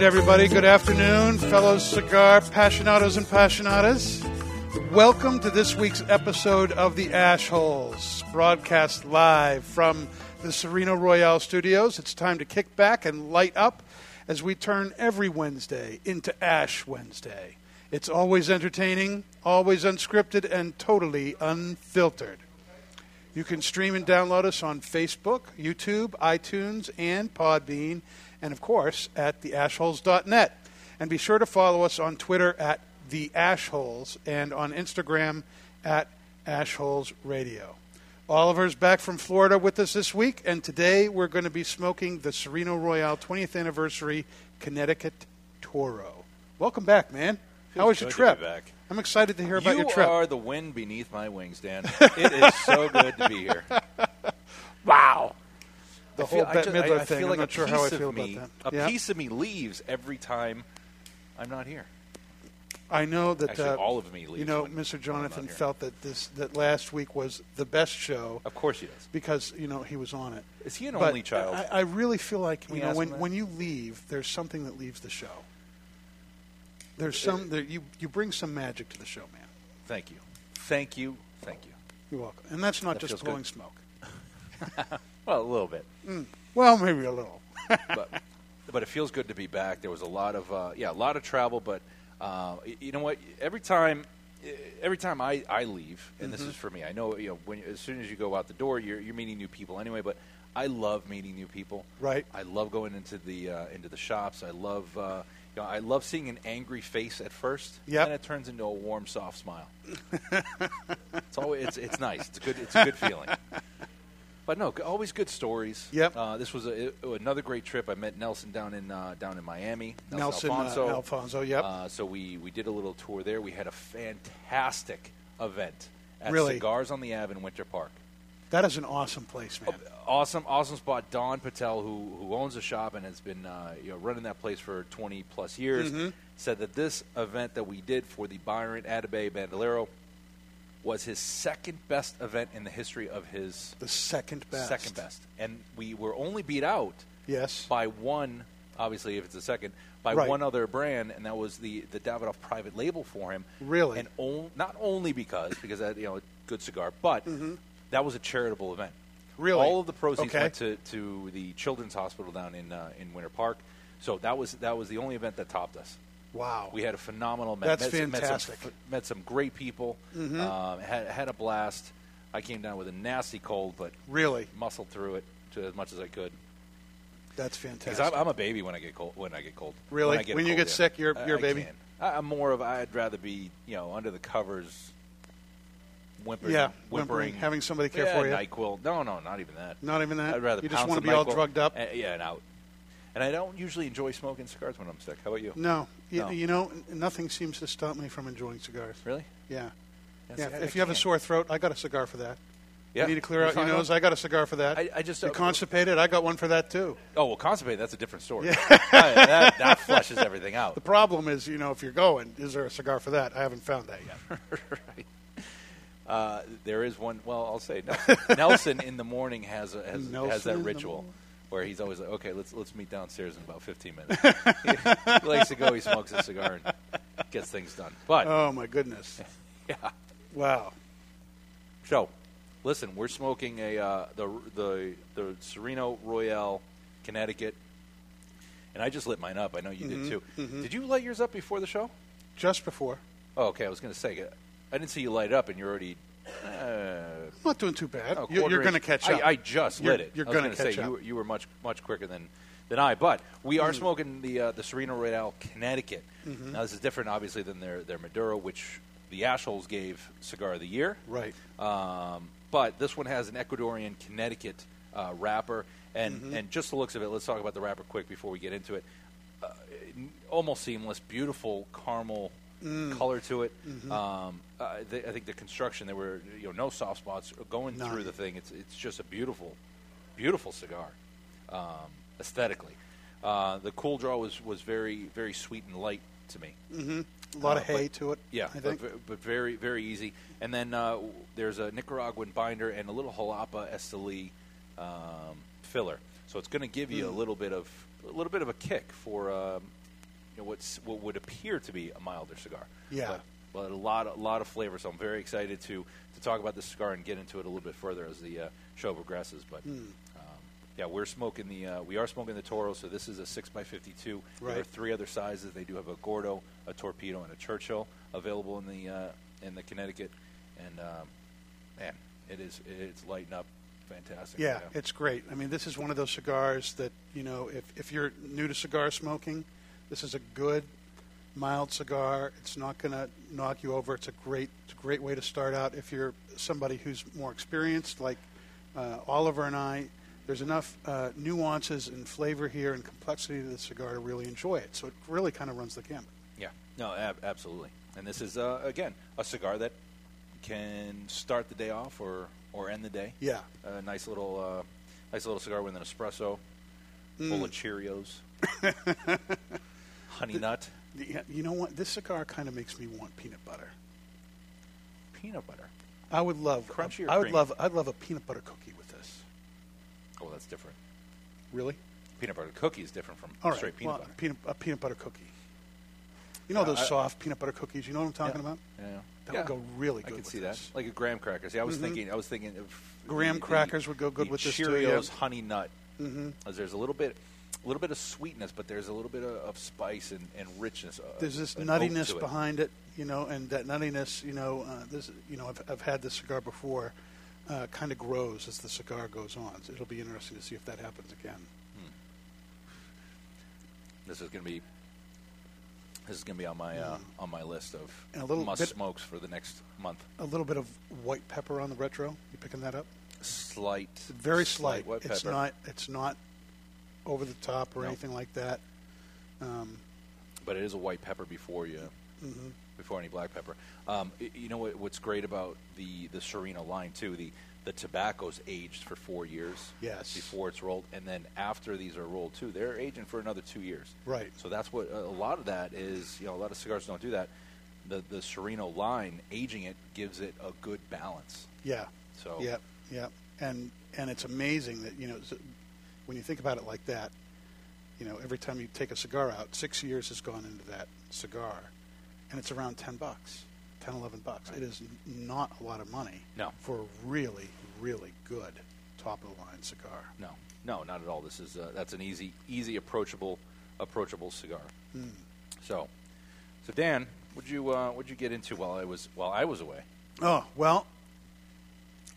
right, everybody. Good afternoon, fellow cigar passionados and passionatas. Welcome to this week's episode of The Ash Holes, broadcast live from the Serino Royale studios. It's time to kick back and light up as we turn every Wednesday into Ash Wednesday. It's always entertaining, always unscripted, and totally unfiltered. You can stream and download us on Facebook, YouTube, iTunes, and Podbean, and of course at theashholes.net. And be sure to follow us on Twitter at theashholes and on Instagram at Ashholes Radio. Oliver's back from Florida with us this week, and today we're going to be smoking the Serino Royale 20th Anniversary Connecticut Toro. Welcome back, man. How was your good to be trip? back. I'm excited to hear about you your trip. You are the wind beneath my wings, Dan. it is so good to be here. wow. The I whole feel, Bette just- I- Midler I thing. feel I'm like not a sure how I piece feel of me, about that. A Yeah. piece of me leaves every time I'm not here. I know that Actually, uh, all of me You know, when- Mr. Jonathan felt that this that last week was the best show Of course he does. because you know he was on it. Is he an But only child? I, I really feel like Can you know when when you leave, there's something that leaves the show. There's some there, you you bring some magic to the show, man. Thank you. Thank you. Thank you. You're welcome. And that's not That just blowing good. smoke. Well, a little bit. Well, maybe a little. but but it feels good to be back. There was a lot of uh, yeah, a lot of travel, but uh, you know what? Every time, every time I, I leave, and this is for me. I know you know when as soon as you go out the door, you're you're meeting new people anyway. But I love meeting new people. Right. I love going into the uh, into the shops. I love. Uh, you know, I love seeing an angry face at first, and it turns into a warm, soft smile. it's always it's, it's nice. It's a good. It's a good feeling. But no, always good stories. Yep. Uh, this was a, another great trip. I met Nelson down in uh, down in Miami. Nelson uh, Alfonso. Alfonso. Yep. Uh, so we we did a little tour there. We had a fantastic event at Really? Cigars on the Ave in Winter Park. that is an awesome place, man. Awesome, awesome spot. Don Patel, who who owns the shop and has been uh, you know running that place for twenty plus years, Mm-hmm. said that this event that we did for the Byron Atabey Bandolero was his second best event in the history of his the second best. second best, and we were only beat out Yes. by one. Obviously, if it's a second, by Right. one other brand, and that was the the Davidoff private label for him. Really? and on, not only because because that you know good cigar, but that was a charitable event. Mm-hmm. Really? all of the proceeds Okay. went to, to the Children's Hospital down in uh, in Winter Park. So that was that was the only event that topped us. Wow. We had a phenomenal. Met, That's met, some- met some fantastic. Mm-hmm. Met some, great people. Um, had had a blast. I came down with a nasty cold, but really. muscled through it to as much as I could. That's Because fantastic. I'm, I'm a baby when I get cold. When I get cold. Really? When, get, When you get sick, you're- you're a I baby? I, I'm more of. I'd rather be you know under the covers, whimpering, yeah. whimpering, Having somebody care yeah, for you. Nyquil. No, no, not even that. Not even that. I'd rather You just want to be all drugged up. uh, yeah, and out. And I don't usually enjoy smoking cigars when I'm sick. How about you? No. You, No. you know, nothing seems to stop me from enjoying cigars. Really? Yeah. Yeah, Yeah. if I you have a sore throat, I got a cigar for that. Yeah. You need to clear out your nose. I got a cigar for that. I, I just You're uh, constipated. I got one for that too. Oh well, constipated. That's a different story. that, that flushes everything out. The problem is, you know, if you're going, is there a cigar for that? I haven't found that yet. right. Uh, there is one. Well, I'll say Nelson, Nelson in the morning has a, has, has that ritual. Where he's always like, "Okay, let's let's meet downstairs in about 15 minutes." he likes to go. He smokes a cigar and gets things done. But Oh my goodness! yeah, Wow. so listen, we're smoking a uh, the the the Serino Royale, Connecticut, and I just lit mine up. I know you Mm-hmm, did too. Did you light yours up before the show? Just before. Oh, okay. I was going to say, I didn't see you light it up, and you're already. Uh, I'm not doing too bad. a you're you're going to catch I, up. I just You're- lit it. you're gonna say catch you, up. you were much much quicker than than I. But we are smoking the uh, the Serino Royale Connecticut. Mm-hmm. Now this is different, obviously, than their their Maduro, which the Ashholes gave Cigar of the Year. Right. Um, but this one has an Ecuadorian Connecticut uh, wrapper, and Mm-hmm. and just the looks of it. Let's talk about the wrapper quick before we get into it. Uh, almost seamless, beautiful caramel Mm. color to it. Mm-hmm. Um, uh, I think the construction there were you know no soft spots going None. through the thing. It's it's just a beautiful, beautiful cigar, um, aesthetically. Uh, the cool draw was was very very sweet and light to me. A lot of Uh, hay but- to it. Yeah, I but, but very very easy. And then uh, there's a Nicaraguan binder and a little Jalapa Esteli um, filler. So it's going to give you Mm. a little bit of a little bit of a kick for um, you know, what's what would appear to be a milder cigar. Yeah. But, but a lot, a lot of flavor. So I'm very excited to to talk about this cigar and get into it a little bit further as the uh, show progresses. But Hmm. um, yeah, we're smoking the uh, we are smoking the Toro. So this is a six x fifty two. There are three other sizes. They do have a Gordo, a Torpedo, and a Churchill available in the uh, in the Connecticut. And um, man, it is it's lighting up fantastic. Yeah, it's great. I mean, this is one of those cigars that you know, if if you're new to cigar smoking, this is a good, mild cigar. It's not going to knock you over. It's a great, it's a great way to start out. If you're somebody who's more experienced, like uh, Oliver and I, there's enough uh, nuances and flavor here and complexity to the cigar to really enjoy it. So it really kind of runs the gamut. Yeah, no, ab- absolutely. And this is uh, again a cigar that can start the day off or or end the day. Yeah. a nice little uh, nice little cigar with an espresso, full of Cheerios, honey nut, Yeah, You know what? This cigar kind of makes me want peanut butter. peanut butter. I would love Crunchy I would creamy? love I'd love a peanut butter cookie with this. Oh, that's different. Really? Peanut butter cookie is different from All right. straight peanut well, butter. Peanut, a peanut butter cookie. You know Yeah, those I- soft peanut butter cookies? You know what I'm talking yeah. about? Yeah, That yeah. would go really I good can with see this. that, like a graham cracker. See, I was Mhm. thinking, I was thinking of Graham the- crackers would go good the with this too, Cheerios honey nut. Mhm. As there's a little bit, a little bit of sweetness, but there's a little bit of, of spice and, and richness. Uh, There's this nuttiness it. behind it, you know, and that nuttiness, you know, uh, this, you know, I've, I've had this cigar before, uh, kind of grows as the cigar goes on. So it'll be interesting to see if that happens again. This is going to be. This is going to be on my uh, on my list of. And a little must bit- smokes for the next month. A little bit of white pepper on the retro. You picking that up? Slight, Very slight. white it's not. It's not over the top or No. anything like that. Um, but it is a white pepper before you mhm. before any black pepper. Um, y- you know what, what's great about the the Serino line too? The the tobacco's aged for four years. Yes. Before it's rolled, and then after these are rolled too, they're aging for another two years. Right. So that's what a lot of that is. You know, a lot of cigars don't do that. The the Serino line aging it gives it a good balance. Yeah. So Yeah, yeah, and and it's amazing that you know s- when you think about it like that, you know, every time you take a cigar out, six years has gone into that cigar, and it's around ten bucks, 10, 11 bucks. It is not a lot of money. No. for a really, really good top of the line cigar. No, no, not at all. This is uh, that's an easy, easy, approachable, approachable cigar. Hmm. So, so Dan, would you uh, would you get into while I was while I was away? Oh well,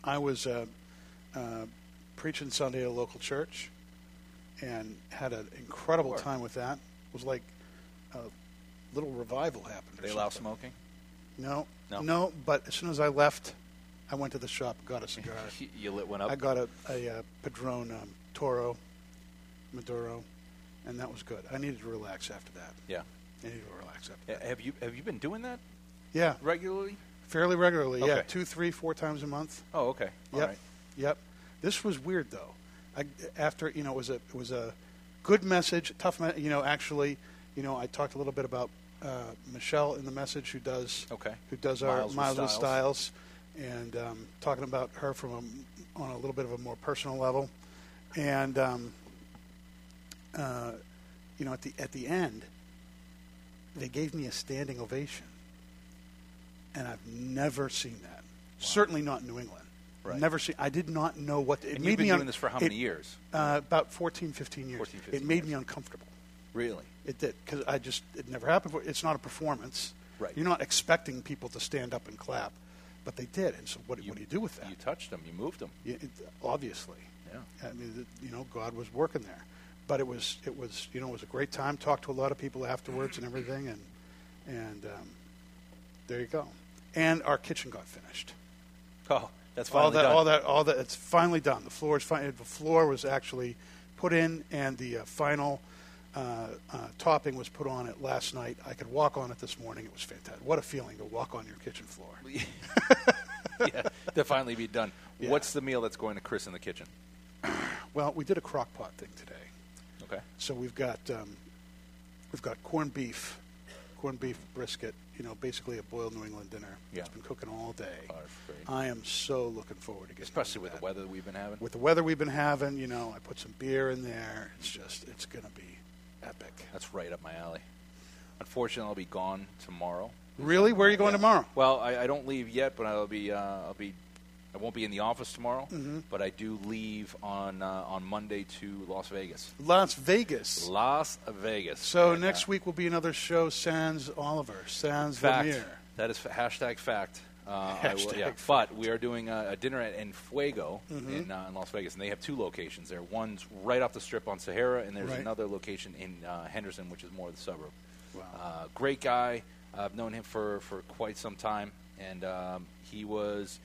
I was uh, uh, preaching Sunday at a local church, and had an incredible time with that. It was like a little revival happened. They allow smoking. No, No? But as soon as I left, I went to the shop, got a cigar. you lit one up. I got a, a, uh Padron um, Toro Maduro, and that was good. I needed to relax after that. yeah. I needed to relax after that. Have you have you been doing that Yeah, regularly? fairly regularly. Yeah, two, three, four times a month. Oh, okay. All Yep. right. Yep. This was weird though. I, after you know, it was a it was a good message, tough. Me- you know, actually, you know, I talked a little bit about uh, Michelle in the message who does Okay. who does our Miles Miles with Styles. Styles, and um, talking about her from a, on a little bit of a more personal level, and um, uh, you know, at the at the end, they gave me a standing ovation, and I've never seen that. Certainly not in New England. Right. Never seen. I did not know what. It And made you've been me doing un- this for how it- many years? Uh, about 14, 15 years. 14, it made years. me uncomfortable. Really? It did because I just it never happened. Before. It's not a performance. Right. You're not expecting people to stand up and clap, but they did. And so what, what do you do with that? You touched them. You moved them. You- it, obviously. Yeah. I mean, it- you know, God was working there, but it was it was you know it was a great time. Talked to a lot of people afterwards and everything, and and um, there you go. And our kitchen got finished. Oh, that's all finally that, done. all that, all that. It's finally done. The floor is fin- The floor was actually put in, and the uh, final uh, uh, topping was put on it last night. I could walk on it this morning. It was fantastic. What a feeling to walk on your kitchen floor. yeah, to finally be done. Yeah. What's the meal that's going to Chris in the kitchen? Well, we did a crock pot thing today. Okay. So we've got um, we've got corned beef, corned beef brisket. You know, basically a boiled New England dinner. Yeah. It's been cooking all day. Oh, that's great. I am so looking forward to getting Especially with that. the weather we've been having. With the weather we've been having, you know, I put some beer in there. It's just, it's going to be epic. That's right up my alley. Unfortunately, I'll be gone tomorrow. Really? Where are you going Yeah. tomorrow? Well, I, I don't leave yet, but I'll be uh, I'll be I won't be in the office tomorrow. Mm-hmm. But I do leave on uh, on Monday to Las Vegas. Las Vegas. Las Vegas. So And, next uh, week will be another show, Sans Oliver, Sans fact. Lemire. That is fa- hashtag fact. Uh, I will, yeah. fact. But we are doing a, a dinner at Enfuego Mm-hmm. in, uh, in Las Vegas, and they have two locations there. One's right off the strip on Sahara, and there's Right. another location in uh, Henderson, which is more the suburb. Wow. Uh, great guy. I've known him for, for quite some time, and um, he was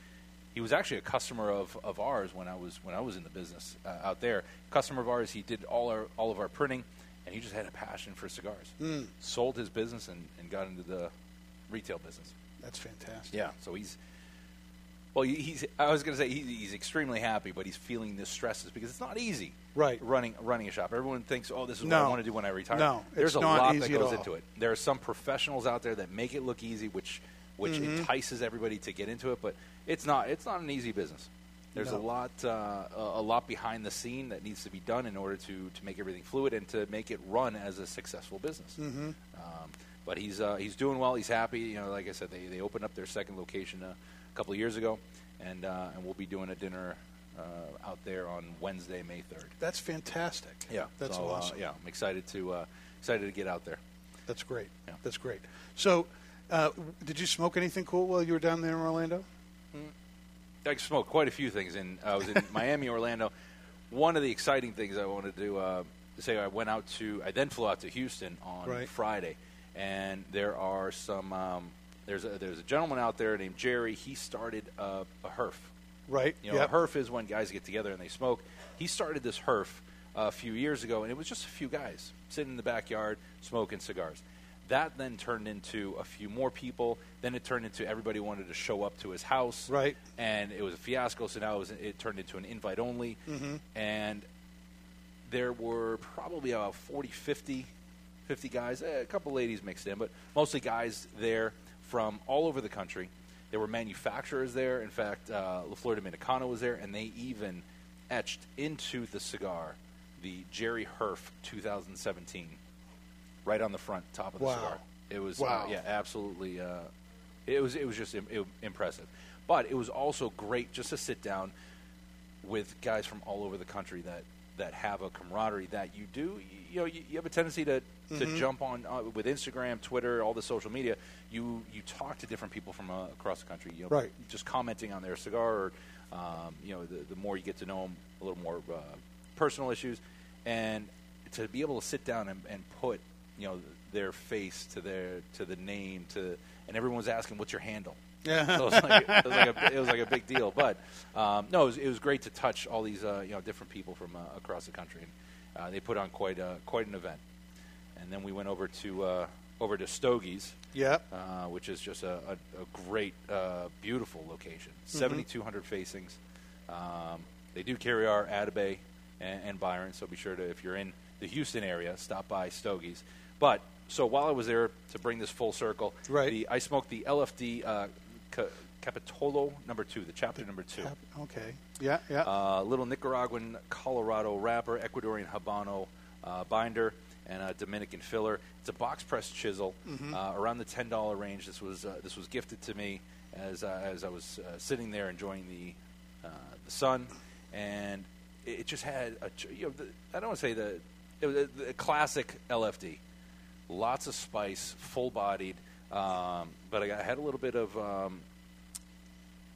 he was actually a customer of, of ours when I was when I was in the business uh, out there. Customer of ours. He did all our all of our printing, and he just had a passion for cigars. Hmm. Sold his business and, and got into the retail business. That's fantastic. Yeah. So he's well. He's. I was going to say he, he's extremely happy, but he's feeling the stresses because it's not easy. Right. Running running a shop. Everyone thinks, oh, this is what I want to do when I retire. No, There's it's a not lot easy that at goes into it. There are some professionals out there that make it look easy, which which Mm-hmm. entices everybody to get into it, but it's not. It's not an easy business. There's No. a lot, uh, a lot behind the scene that needs to be done in order to, to make everything fluid and to make it run as a successful business. Mm-hmm. Um, but he's uh, he's doing well. He's happy. You know, like I said, they, they opened up their second location uh, a couple of years ago, and uh, and we'll be doing a dinner uh, out there on Wednesday, May third. That's fantastic. Yeah, That's so, awesome. Uh, yeah, I'm excited to uh, excited to get out there. That's great. Yeah. That's great. So, uh, did you smoke anything cool while you were down there in Orlando? I smoked quite a few things, and I was in Miami, Orlando. One of the exciting things I wanted to do, uh, say, I went out to, I then flew out to Houston on Right. Friday, and there are some, um, there's a, there's a gentleman out there named Jerry. He started a, a HERF. Right. You know, Yep. a HERF is when guys get together and they smoke. He started this HERF a few years ago, and it was just a few guys sitting in the backyard smoking cigars. That then turned into a few more people. Then it turned into everybody wanted to show up to his house. Right. And it was a fiasco, so now it, was, it turned into an invite only. Mm-hmm. And there were probably about 40, 50, 50 guys, eh, a couple ladies mixed in, but mostly guys there from all over the country. There were manufacturers there. In fact, uh, La Flor Dominicana was there, and they even etched into the cigar the Jerry Herf 2017 right on the front top of the Wow. cigar. It was, Wow. uh, yeah, absolutely. Uh, it was, it was just Im- im- impressive. But it was also great just to sit down with guys from all over the country that that have a camaraderie that you do. You know, you, you have a tendency to to Mm-hmm. jump on uh, with Instagram, Twitter, all the social media. You you talk to different people from uh, across the country. You know, Right. Just commenting on their cigar, or um, you know, the, the more you get to know them, a little more uh, personal issues, and to be able to sit down and, and put you know their face to their to the name to, and everyone was asking, "What's your handle?" Yeah. So it was like, it was like, a, it was like a big deal. But um, no, it was, it was great to touch all these uh, you know different people from uh, across the country, and uh, they put on quite a, quite an event. And then we went over to uh, over to Stogie's, Yep. uh, which is just a, a, a great, uh, beautiful location. 7,200 facings. Um, they do carry our Atabey and, and Byron, so be sure to, if you're in the Houston area, stop by Stogie's. But so while I was there to bring this full circle, Right. the, I smoked the LFD uh, Ca- Capitolo number two, the chapter number two. Okay. Yeah. Yeah. Uh, little Nicaraguan Colorado wrapper, Ecuadorian Habano uh, binder, and a Dominican filler. It's a box press chisel Mm-hmm. uh, around the ten dollar range. This was uh, this was gifted to me as uh, as I was uh, sitting there enjoying the uh, the sun, and it, it just had a you know the, I don't want to say the it was a, the classic LFD, lots of spice, full bodied, um, but I, had a little bit of. Um,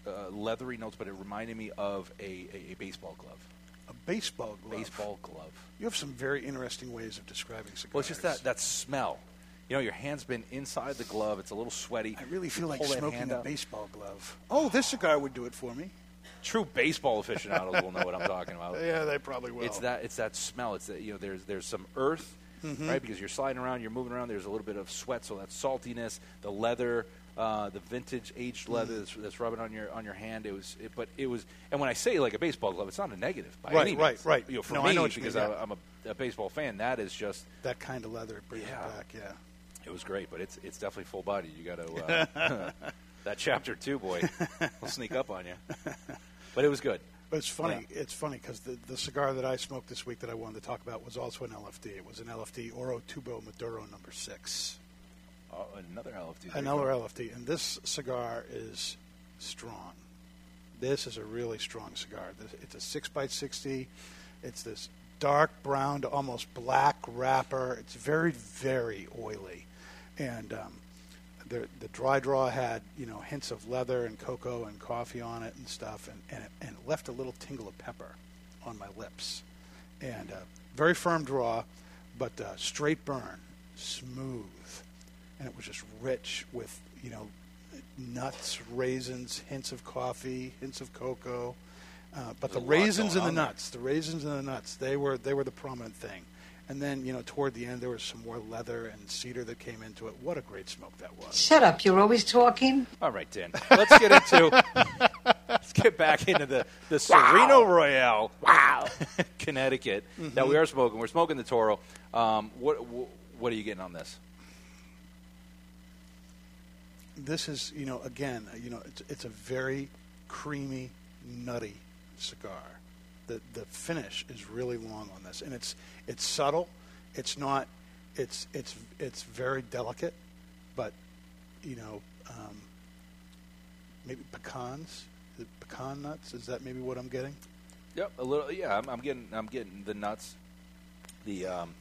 uh, leathery notes, but it reminded me of a, a, a baseball glove. a baseball glove. Baseball glove. You have some very interesting ways of describing cigars. Well, it's just that, that smell. You know, your hand's been inside the glove. It's a little sweaty. I really feel like smoking a baseball glove. Oh, this cigar would do it for me. True baseball aficionados will know what I'm talking about. Yeah, they probably will. It's that it's that smell. It's that you know there's there's some earth, Mm-hmm. right? Because you're sliding around, you're moving around. There's a little bit of sweat, so that saltiness, the leather, uh, the vintage aged leather that's, that's rubbing on your on your hand. It was, it, but it was. And when I say like a baseball glove, it's not a negative by Right, any right, means. right. You know, for No, me, I know because mean, yeah. I, I'm a, a baseball fan, that is just that kind of leather brings Yeah. it back. Yeah. it was great. But it's it's definitely full body. You got to uh, that chapter two, boy, will sneak up on you. But it was good. But it's funny. It's funny because the, the cigar that I smoked this week that I wanted to talk about was also an LFD. It was an LFD Oro Tubo Maduro number six. Oh, another LFD. Another. LFD, and this cigar is strong. This is a really strong cigar. It's a six by sixty. It's this dark brown to almost black wrapper. It's very very oily, and um, the the dry draw had you know hints of leather and cocoa and coffee on it and stuff, and and it, and it left a little tingle of pepper on my lips, and uh, very firm draw, but uh, straight burn, smooth, and it was just rich with you know nuts, raisins, hints of coffee, hints of cocoa. Uh, but the There's raisins and the there. nuts, the raisins and the nuts, they were they were the prominent thing. And then you know toward the end there was some more leather and cedar that came into it. What a great smoke that was! Shut up, you're always talking. All right, Dan. Let's get into. let's get back into the the Serino Royale. Wow. Connecticut that we are smoking. We're smoking the Toro. Um, what wh- what are you getting on this? This is you know again you know it's, it's a very creamy, nutty cigar. The the finish is really long on this, and it's it's subtle. It's not. It's it's it's very delicate, but you know um, maybe pecans, the pecan nuts. Is that maybe what I'm getting? Yep, a little. Yeah, I'm, I'm getting I'm getting the nuts. The um,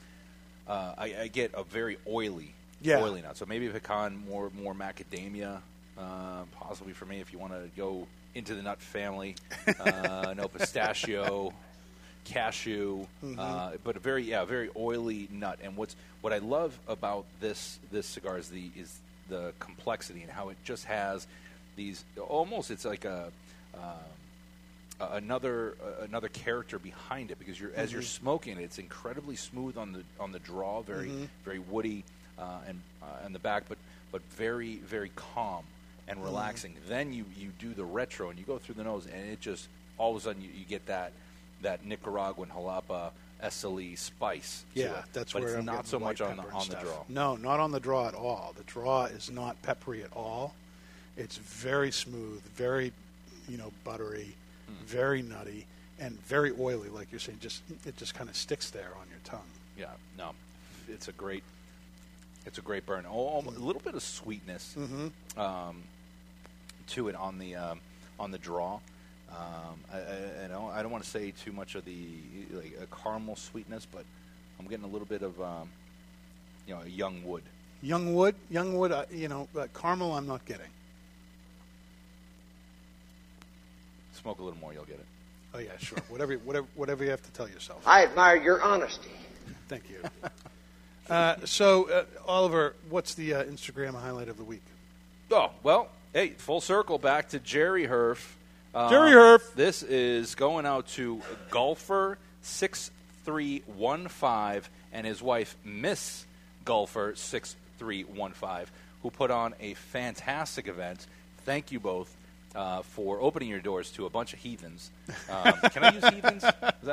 uh, I, I get a very oily, Yeah. oily nut. So maybe pecan, more more macadamia, uh, possibly for me if you want to go into the nut family. Uh, no pistachio, cashew, uh, but a very yeah very oily nut. And what's what I love about this this cigar is the is the complexity and how it just has these almost it's like a. Um, another uh, another character behind it because you're as you're smoking it, it's incredibly smooth on the on the draw, very very woody uh, and uh, on the back, but but very very calm and relaxing. Then you you do the retro and you go through the nose, and it just all of a sudden you, you get that that Nicaraguan jalapa Esteli spice. Yeah, that's but where it's I'm not so much on the on the draw. No, not on the draw at all. The draw is not peppery at all. It's very smooth, very you know buttery, Hmm. very nutty, and very oily. Like you're saying, just it just kind of sticks there on your tongue. Yeah, no, it's a great, it's a great burn. Oh, a little bit of sweetness um, to it on the um, on the draw. Um, I, I, I don't, I don't want to say too much of the like a caramel sweetness, but I'm getting a little bit of um, you know young wood. Young wood, young wood. Uh, you know, uh, caramel. I'm not getting. Smoke a little more, you'll get it. Oh yeah, sure. whatever, whatever, whatever you have to tell yourself. I admire your honesty. Thank you. Uh, so, uh, Oliver, what's the uh, Instagram highlight of the week? Oh well, hey, full circle back to Jerry Herf. Uh, Jerry Herf. This is going out to golfer six three one five and his wife Miss Golfer six three one five, who put on a fantastic event. Thank you both. Uh, for opening your doors to a bunch of heathens. Um, can I use heathens?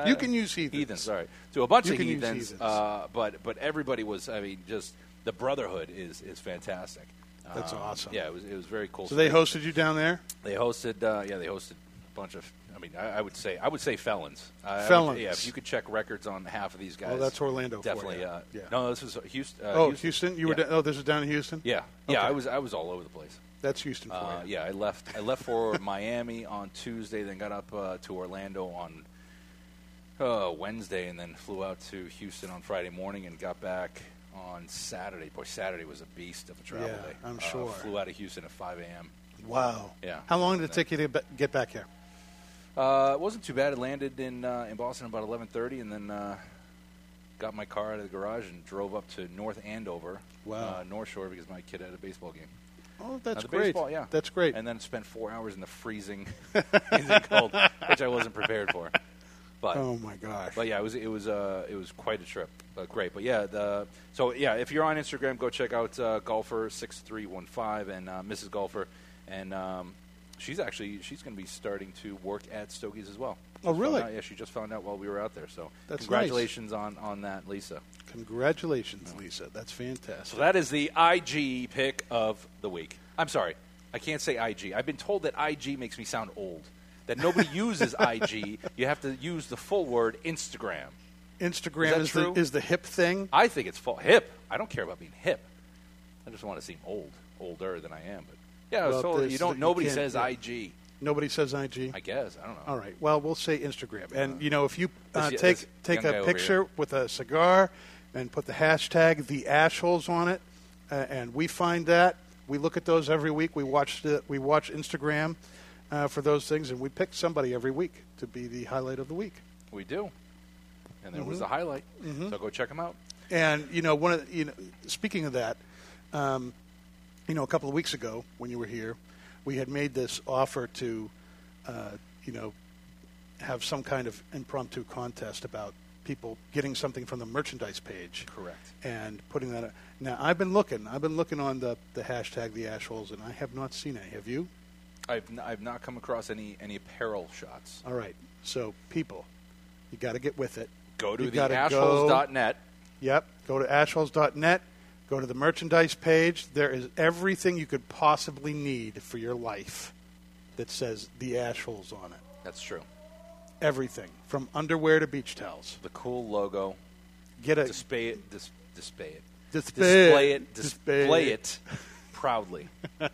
You can use heathens. Heathens, right. To a bunch You of heathens, heathens. Uh, but but everybody was. I mean, just the brotherhood is is fantastic. That's Um, awesome. Yeah, it was it was very cool. So they hosted you down there. they hosted. Uh, yeah, they hosted a bunch of. I mean, I, I would say I would say felons. I- I would- Felons. yeah, if you could check records on half of these guys. Well, that's Orlando for Definitely. Uh, Yeah. No, this was Houston. Uh, oh, Houston. You were. Da- oh, this is down in Houston. yeah, yeah. Okay. I was I was all over the place. That's Houston for Uh, you. yeah, I left. I left for Miami on Tuesday, then got up uh, to Orlando on uh, Wednesday, and then flew out to Houston on Friday morning, and got back on Saturday. Boy, Saturday was a beast of a travel Yeah, day. I'm Uh, sure. Flew out of Houston at 5 a.m. Wow. Yeah. How long did it take you to get back here? Uh, it wasn't too bad. It landed in uh, in Boston about 11:30, and then uh, got my car out of the garage and drove up to North Andover, Wow. uh, North Shore, because my kid had a baseball game. Oh, that's great. Baseball, yeah, That's great. And then spent four hours in the freezing, freezing cold, which I wasn't prepared for. But oh my gosh. but yeah, it was it was uh, it was quite a trip. Uh, great, but yeah, the so yeah, if you're on Instagram, go check out uh, Golfer six three one five and uh, Mrs. Golfer, and um, she's actually she's going to be starting to work at Stogie's as well. Oh, Just really? out- yeah, she just found out while we were out there. So That's congratulations on on that, Lisa. Congratulations, Lisa. That's fantastic. So that is the IG pick of the week. I'm sorry, I can't say IG. I've been told that IG makes me sound old. That nobody uses IG. You have to use the full word Instagram Is that is, true? the, is the hip thing. I think it's full hip. I don't care about being hip. I just want to seem old, older than I am. But yeah, Well, this- you don't. you Nobody says yeah. IG. Nobody says IG. I guess I don't know. All right. Well, we'll say Instagram. And you know, if you uh, This- take this take a picture with a cigar and put the hashtag the assholes on it, uh, and we find that we look at those every week. We watch the, we watch Instagram uh, for those things, and we pick somebody every week to be the highlight of the week. We do. And there Mm-hmm. was the highlight. So go check them out. And you know, one of the, you know, speaking of that, um, you know, a couple of weeks ago when you were here, we had made this offer to, uh, you know, have some kind of impromptu contest about people getting something from the merchandise page. Correct. And putting that. Now I've been looking. I've been looking on the the hashtag the ashholes, and I have not seen any. Have you? I've n- I've not come across any any apparel shots. All right. So people, you got to get with it. Go to You the gotta go- ashholes.net. Yep. Go to ashholes.net. Go to the merchandise page. There is everything you could possibly need for your life that says the ashholes on it. That's true. Everything from underwear to beach towels. The cool logo. Get a Display it. Dis, display it. Display display it. it. Display Display it. it proudly.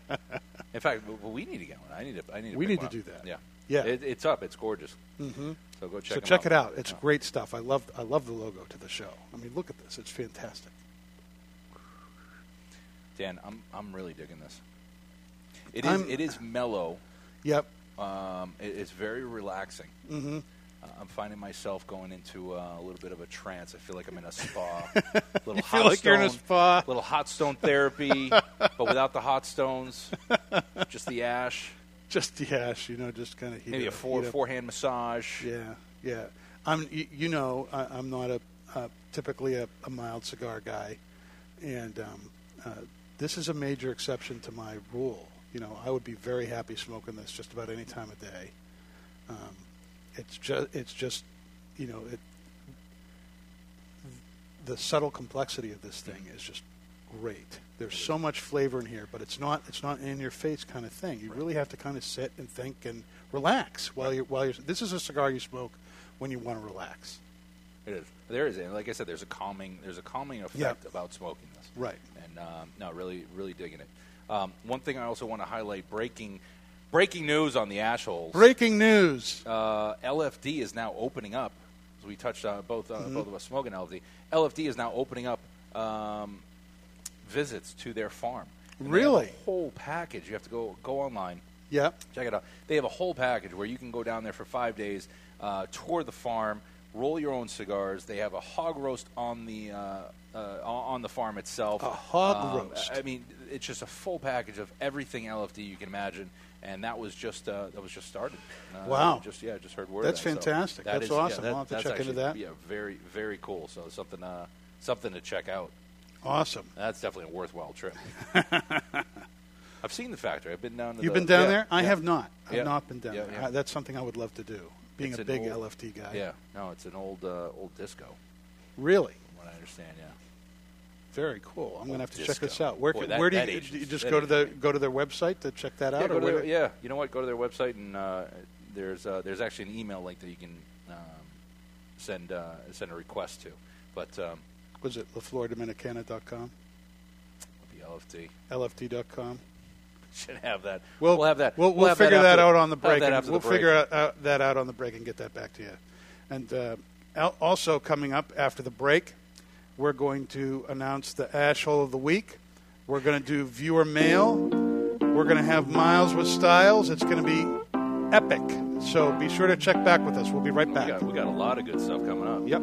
In fact, we need to get one. I need to. I need. To We need to do that. Yeah. Yeah. It, it's up. It's gorgeous. Mm-hmm. So go check. so check out. it out. It's great stuff. I love I love the logo to the show. I mean, look at this. It's fantastic. Dan, I'm I'm really digging this. It is it is mellow. Yep. Um, it, it's very relaxing. Mm-hmm. I'm finding myself going into uh, a little bit of a trance. I feel like I'm in a spa. little You hot feel like you're in a spa. Little hot stone therapy, but without the hot stones, just the ash. Just the ash, you know, just kind of heat Maybe a up- four, heat up. forehand massage. Yeah, yeah. I'm. You, you know, I, I'm not a uh, typically a, a mild cigar guy, and um, uh, this is a major exception to my rule. You know, I would be very happy smoking this just about any time of day. Um, it's just, it's just, you know, it. The subtle complexity of this thing is just great. There's so much flavor in here, but it's not it's not in your face kind of thing. You really have to kind of sit and think and relax while you're while you're. This is a cigar you smoke when you want to relax. It is. There is, and like I said, there's a calming, there's a calming effect Yeah. about smoking this. Right. And um, no, really, really digging it. Um, one thing I also want to highlight: breaking, breaking news on the ashholes. Breaking news. uh, LFD is now opening up. As we touched on both uh, Mm-hmm. both of us smoking LFD. LFD is now opening up um, visits to their farm. And they have a Really? whole package. You have to go go online. Yep. Check it out. They have a whole package where you can go down there for five days, uh, tour the farm, roll your own cigars. They have a hog roast on the uh, uh, on the farm itself. A hog Um, roast. I mean, it's just a full package of everything LFD you can imagine, and that was just uh, that was just started. Uh, Wow. Just yeah, just heard word. That's of that. So fantastic. that That's is- yeah, awesome. that- I'll have to check into that. Yeah, very very cool. So something uh, something to check out. Awesome. That's definitely a worthwhile trip. I've seen the factory. I've been down. To You've the- been down yeah, there? I yeah. have not. I've Yeah. not been down Yeah, there. yeah. I, that's something I would love to do. Being It's a big old- LFD guy. Yeah, no, it's an old uh, old disco. Really? From what I understand, yeah. Very cool. I'm going to have to check this out. Where, Boy, can- that- where do you, you just go to the go to their website to check that out? Yeah, or where their, yeah, you know what? Go to their website and uh, there's uh, there's actually an email link that you can um, send uh, send a request to. But um, Was it LaFloraDominicana.com? the LFD LFD.com? should have that. We'll, have that. We'll, we'll have figure that, after- out on the break. that and we'll break. figure out, out that out on the break and get that back to you. And uh, also coming up after the break, we're going to announce the Ash Hole of the Week. We're going to do viewer mail. We're going to have Miles with Styles. It's going to be epic. So be sure to check back with us. We'll be right We back. got, we got a lot of good stuff coming up. Yep.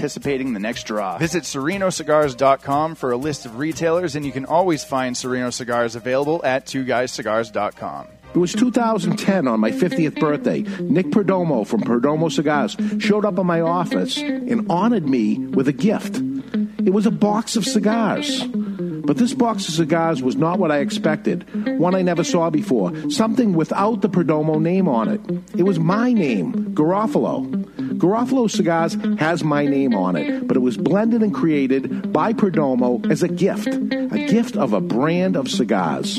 anticipating the next draw. Visit serinocigars.com for a list of retailers, and you can always find Serino cigars available at twoguyscigars.com. It was 2010 on my 50th birthday. Nick Perdomo from Perdomo Cigars showed up in my office and honored me with a gift. It was a box of cigars. But this box of cigars was not what I expected. One I never saw before. Something without the Perdomo name on it. It was my name, Garofalo. Garofalo Cigars has my name on it, but it was blended and created by Perdomo as a gift. A gift of a brand of cigars.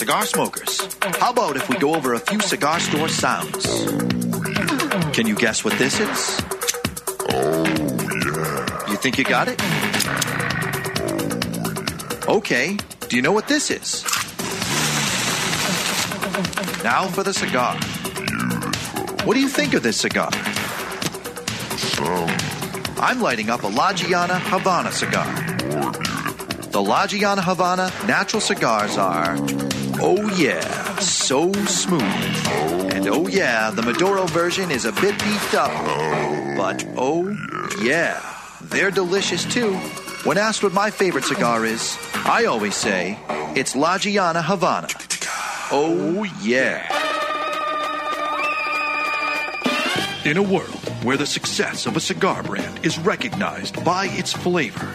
Cigar smokers, how about if we go over a few cigar store sounds? Can you guess what this is? Oh, yeah. You think you got it? Okay, do you know what this is? Now for the cigar. Beautiful. What do you think of this cigar? I'm lighting up a La Gianna Havana cigar. The La Gianna Havana natural cigars are, oh yeah, so smooth. And oh yeah, the Maduro version is a bit beefed up. But oh yeah, they're delicious too. When asked what my favorite cigar is, I always say it's La Gianna Havana. Oh yeah. In a world where the success of a cigar brand is recognized by its flavor,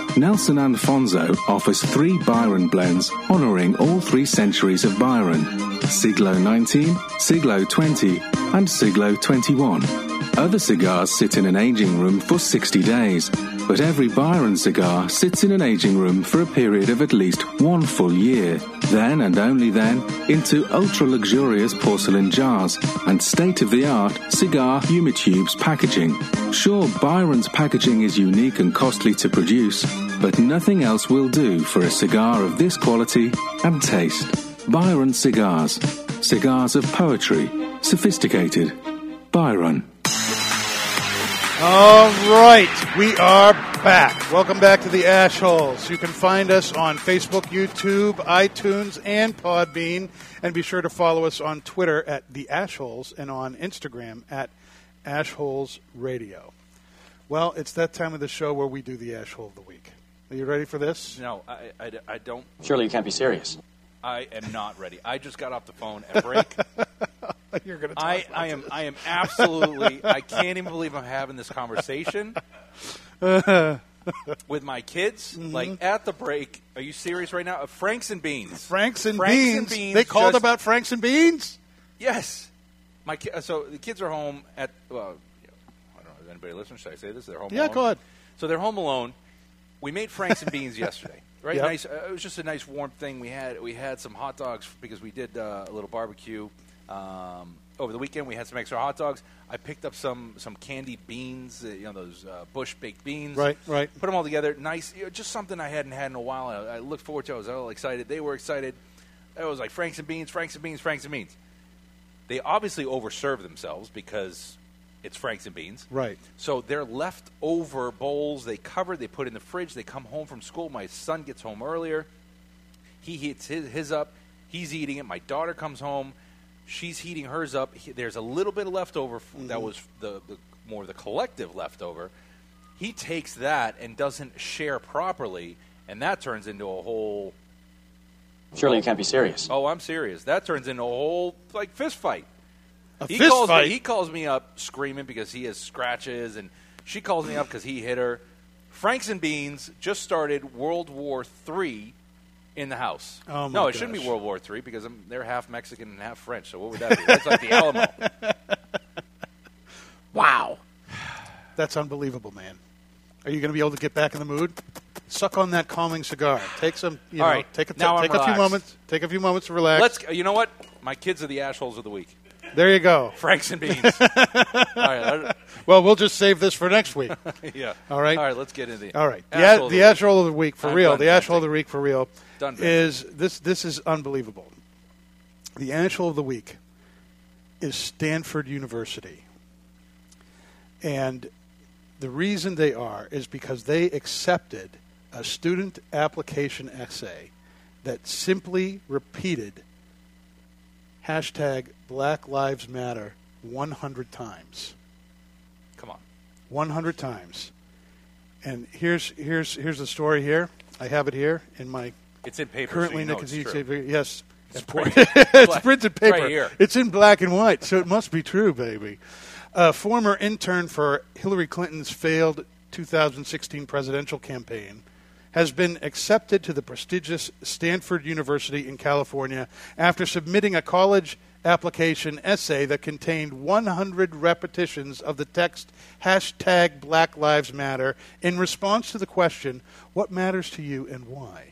Nelson Alfonso offers three Byron blends honoring all three centuries of Byron Siglo 19, Siglo 20, and Siglo 21. Other cigars sit in an aging room for 60 days, but every Byron cigar sits in an aging room for a period of at least one full year. Then and only then into ultra luxurious porcelain jars and state of the art cigar humitubes packaging. Sure, Byron's packaging is unique and costly to produce, but nothing else will do for a cigar of this quality and taste. Byron Cigars. Cigars of poetry. Sophisticated. Byron. All right, we are back. Welcome back to the Ash Holes. You can find us on Facebook, YouTube, iTunes, and Podbean. And be sure to follow us on Twitter at the Ash Holes and on Instagram at Ash Holes Radio. Well, it's that time of the show where we do the Ash Hole of the Week. Are you ready for this? No, I, I, I don't. Surely you can't be serious. I am not ready. I just got off the phone at break. You're going to talk I, about I am. I am absolutely I can't even believe I'm having this conversation with my kids. Mm-hmm. Like at the break, are you serious right now? Uh, Franks and beans. Franks and Franks beans. and beans They called just- about Franks and beans. Yes. My ki- so the kids are home at well, I don't know. Is anybody listening? Should I say this? They're home. Yeah, alone. go ahead. So they're home alone. We made Franks and beans yesterday, right? Yep. Nice. Uh, it was just a nice warm thing. We had we had some hot dogs because we did uh, a little barbecue um, over the weekend. We had some extra hot dogs. I picked up some some candied beans, uh, you know those uh, bush baked beans. Right, right. Put them all together. Nice. You know, just something I hadn't had in a while. I, I looked forward to. it. I was all excited. They were excited. It was like Franks and beans, Franks and beans, Franks and beans. They obviously overserve themselves because it's Franks and beans. Right. So they're leftover bowls. They cover. They put in the fridge. They come home from school. My son gets home earlier. He heats his, his up. He's eating it. My daughter comes home. She's heating hers up. He- there's a little bit of leftover f that mm-hmm. was the, the more the collective leftover. He takes that and doesn't share properly, and that turns into a whole. Surely you can't be serious. Oh, I'm serious. That turns into a whole like fist fight. A he fist calls fight? Me, he calls me up screaming because he has scratches, and she calls me up because he hit her. Franks and Beans just started World War Three in the house. Oh, my no, it shouldn't be. World War Three because I'm, they're half Mexican and half French. So what would that be? That's like the Alamo. Wow. That's unbelievable, man. Are you going to be able to get back in the mood? Suck on that calming cigar. Take some, you All know, right. take a, Now I'm take a few relaxed. moments. Take a few moments to relax. Let's. You know what? My kids are the assholes of the week. there you go. Franks and Beans. All right. Well, we'll just save this for next week. I- yeah. All right. All right. Let's get into the. All right. The, Asshole a- of the week. asshole of the week for I'm real. done The asshole of the week for real Done is this. This is unbelievable. The asshole of the week is Stanford University, and the reason they are is because they accepted a student application essay that simply repeated hashtag Black Lives Matter 100 times. Come on. 100 times. And here's here's here's the story here. I have it here in my It's in paper. currently so you know it's true. Yes. It's printed. it's printed it's right paper. here. It's in black and white, so it must be true, baby. A former intern for Hillary Clinton's failed 2016 presidential campaign has been accepted to the prestigious Stanford University in California after submitting a college application essay that contained 100 repetitions of the text hashtag Black Lives Matter in response to the question, What matters to you and why?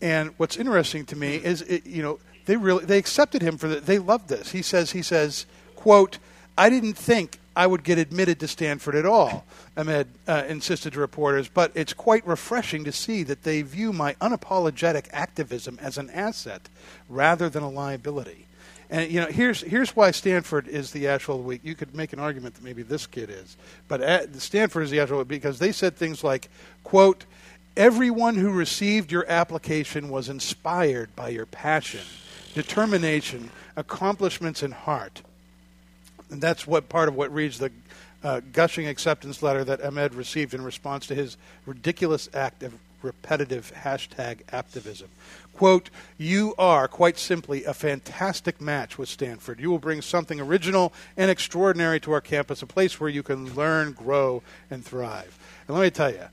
And what's interesting to me is, it, you know, they really they accepted him for the, they loved this. He says he says, "quote I didn't think I would get admitted to Stanford at all." Ahmed uh, insisted to reporters, but it's quite refreshing to see that they view my unapologetic activism as an asset rather than a liability. And you know, here's here's why Stanford is the actual week. You could make an argument that maybe this kid is, but at, Stanford is the actual because they said things like, "quote." Everyone who received your application was inspired by your passion, determination, accomplishments, and heart. And that's what part of what reads the uh, gushing acceptance letter that Ahmed received in response to his ridiculous act of repetitive hashtag activism. Quote, you are, quite simply, a fantastic match with Stanford. You will bring something original and extraordinary to our campus, a place where you can learn, grow, and thrive. And let me tell you,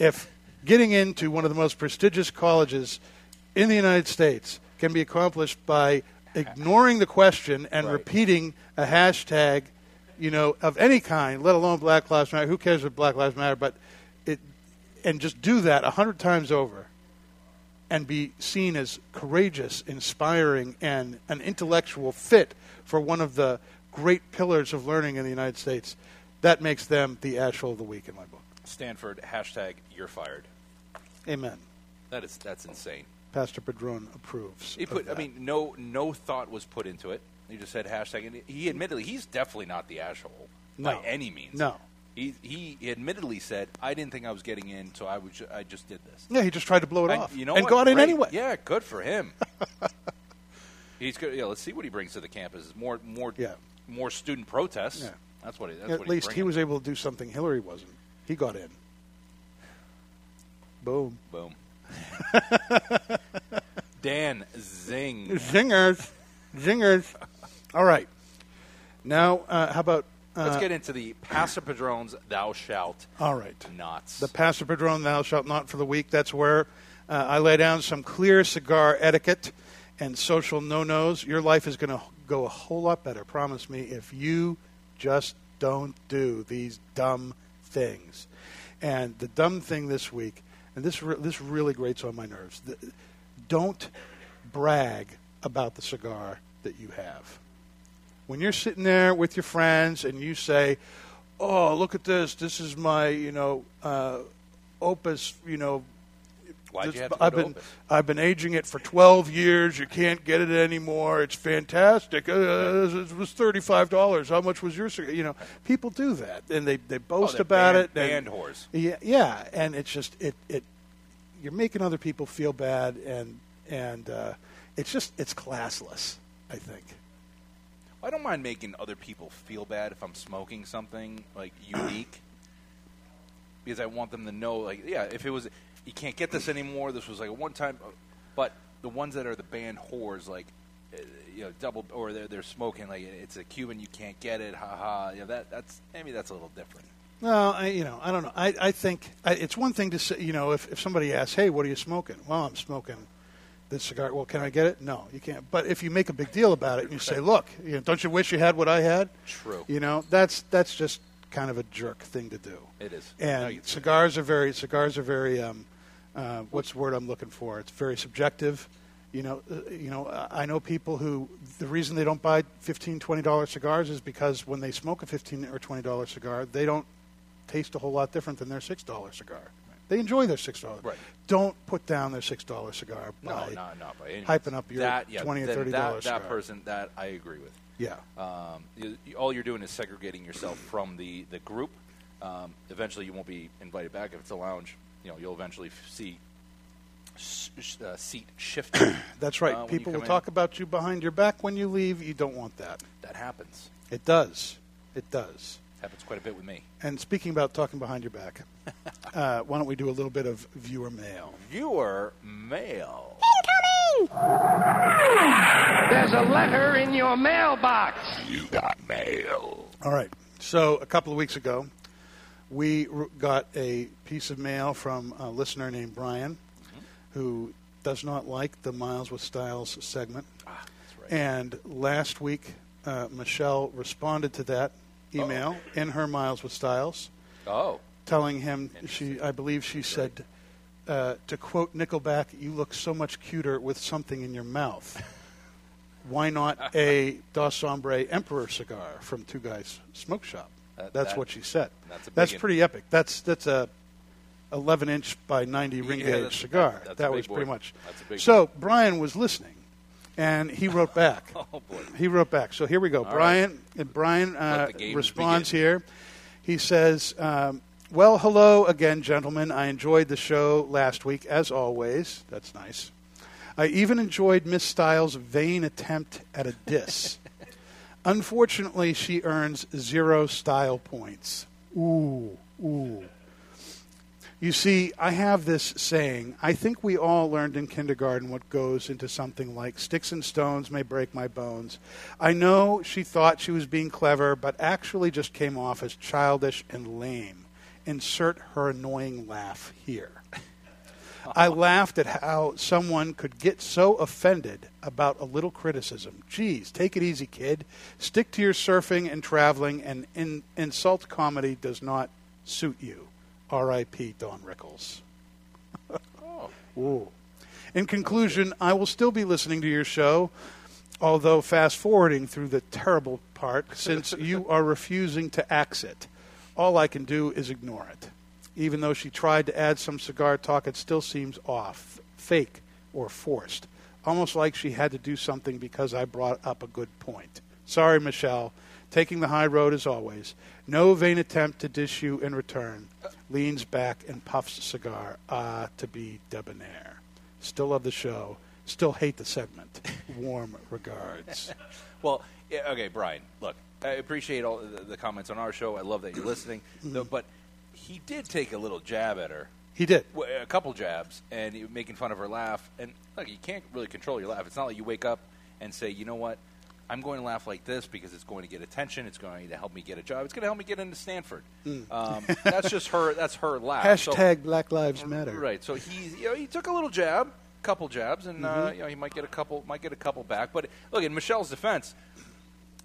if getting into one of the most prestigious colleges in the United States can be accomplished by ignoring the question and Right. repeating a hashtag, you know, of any kind, let alone Black Lives Matter. Who cares if Black Lives Matter? But it, and just do that a hundred times over, and be seen as courageous, inspiring, and an intellectual fit for one of the great pillars of learning in the United States. That makes them the actual of the week in my book. Stanford hashtag You're fired. Amen. That is that's insane. Pastor Padron approves. He put. I mean, no no thought was put into it. He just said hashtag, and he admittedly he's definitely not the asshole by any means. No. He he admittedly said, "I didn't think I was getting in, so I would ju- I just did this." yeah, he just tried to blow it And off, you know and what? got in anyway. Yeah, good for him. He's good. Yeah, let's see what he brings to the campus. More more Yeah. more student protests. Yeah. That's what. He, that's At what least he's he was able to do something Hillary wasn't. He got in. Boom. Boom. Dan Zing. Zingers, zingers. All right. Now, uh, how about uh, Let's get into the Pastor Padron's Thou Shalt all right? Nots. The Pastor Padron Thou Shalt Not for the week. That's where uh, I lay down some clear cigar etiquette and social no-nos. Your life is going to go a whole lot better. Promise me if you just don't do these dumb things. And the dumb thing this week, and this re- this really grates on my nerves. The, don't brag about the cigar that you have. When you're sitting there with your friends and you say, "Oh, look at this! This is my, you know, uh, opus, you know." Why'd you have to I've been Opus? I've been aging it for 12 years. You can't get it anymore. It's fantastic. Uh, it was $35. How much was your cigar? You know, people do that and they they boast Oh, about band- it. and- band whores. Yeah, yeah, and it's just it it you're making other people feel bad and and uh, it's just it's classless. I think. I don't mind making other people feel bad if I'm smoking something like unique, because I want them to know, like, yeah, if it was, you can't get this anymore. This was like a one time, but the ones that are the band whores, like, uh, you know, double or they're they're smoking like it's a Cuban, you can't get it, ha ha. You know, that that's maybe that's a little different. Well, I, you know, I don't know. I, I think I, it's one thing to say, you know, if, if somebody asks, "Hey, what are you smoking?" Well, I'm smoking this cigar. Well, can I get it? No, you can't. But if you make a big deal about it and you say, "Look, you know, don't you wish you had what I had?" True. You know, that's that's just kind of a jerk thing to do. It is. No, And cigars are very cigars are very um, uh, what's the word I'm looking for? It's very subjective. You know, uh, you know. I know people who the reason they don't buy fifteen, twenty dollar cigars is because when they smoke a fifteen or twenty dollar cigar, they don't taste a whole lot different than their six dollar cigar. They enjoy their six dollars. Right. Don't put down their six dollar cigar No, by not not by any hyping up your that, yeah, twenty or thirty dollars. that cigar. person that I agree with. Yeah. Um, you, you- all you're doing is segregating yourself from the, the group. Um, eventually, you won't be invited back if it's a lounge. You know, you'll eventually f- see sh- uh, seat shifting. That's right. uh, People will in. talk about you behind your back when you leave. You don't want that. That happens. It does. It does. Happens quite a bit with me. And speaking about talking behind your back, uh, why don't we do a little bit of viewer mail? Viewer mail. There's a letter in your mailbox. You got mail. All right. So a couple of weeks ago, we got a piece of mail from a listener named Brian, who does not like the Miles with Styles segment. Ah, that's right. And last week, uh, Michelle responded to that email in her Miles with Styles, Oh, telling him she, I believe she said, uh, to quote Nickelback, "You look so much cuter with something in your mouth." Why not a Dos Hombre Emperor cigar from Two Guys Smoke Shop? That- that's that- what she said. that's a that's pretty epic. That's that's a 11 inch by 90 ring Yeah, gauge cigar. that big was pretty much. That's a big so Brian was listening, and he wrote back. Oh, boy. He wrote back. So here we go. All Brian and Brian uh, Let the games responds begin. here. He says, um, "Well, hello again, gentlemen. I enjoyed the show last week, as always. That's nice. I even enjoyed Miss Styles' vain attempt at a diss. Unfortunately, she earns zero style points. Ooh, ooh." You see, I have this saying. I think we all learned in kindergarten what goes into something like sticks and stones may break my bones. I know she thought she was being clever, but actually just came off as childish and lame. Insert her annoying laugh here. I laughed at how someone could get so offended about a little criticism. Geez, take it easy, kid. Stick to your surfing and traveling, and in, insult comedy does not suit you. R.I.P. Don Rickles. Ooh. In conclusion, I will still be listening to your show, although fast forwarding through the terrible part since you are refusing to axe it. All I can do is ignore it. Even though she tried to add some cigar talk, it still seems off, fake, or forced. Almost like she had to do something because I brought up a good point. Sorry, Michelle. Taking the high road as always. No vain attempt to dish you in return. Leans back and puffs cigar. Ah, to be debonair. Still love the show. Still hate the segment. Warm regards. Well, okay, Brian. Look, I appreciate all the, the comments on our show. I love that you're listening, though, but he did take a little jab at her He did. w- a couple jabs, and he was making fun of her laugh. And look, you can't really control your laugh. It's not like you wake up and say, you know what, I'm going to laugh like this because it's going to get attention. It's going to help me get a job. It's going to help me get into Stanford. Um, that's just her. That's her laugh. So- Hashtag Black Lives Matter. Right. So he, you know, he took a little jab, couple jabs, and uh, Mhm. you know he might get a couple, might get a couple back. But look, in Michelle's defense,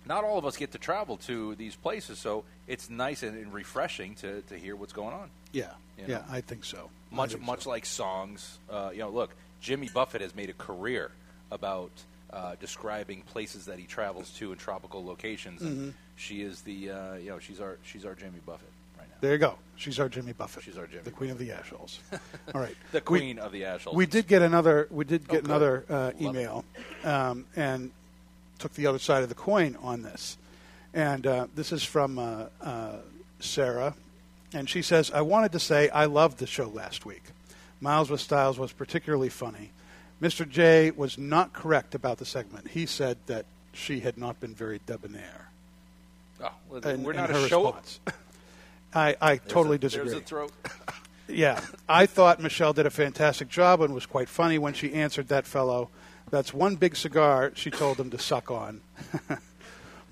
not all of us get to travel to these places, so it's nice and, refreshing to, to hear what's going on. Yeah, You yeah. I think so. Much think so. much like songs. Uh, you know, look, Jimmy Buffett has made a career about uh, describing places that he travels to in tropical locations, and Mhm. she is the uh, you know she's our she's our Jimmy Buffett right now. There you go. She's our Jimmy Buffett. She's our Jimmy the queen of the ashholes. All right, The We- queen of the ashholes. We did get another. We did Oh, get good. another uh, email, um, and took the other side of the coin on this. And uh, this is from uh, uh, Sarah, and she says, "I wanted to say I loved the show last week. Miles with Styles was particularly funny. Mr. J was not correct about the segment. He said that she had not been very debonair. Oh, well, in- we're in not her a show. response. I, I totally a- disagree. There's a throat. Yeah, I thought Michelle did a fantastic job and was quite funny when she answered that fellow. That's one big cigar she told him to suck on.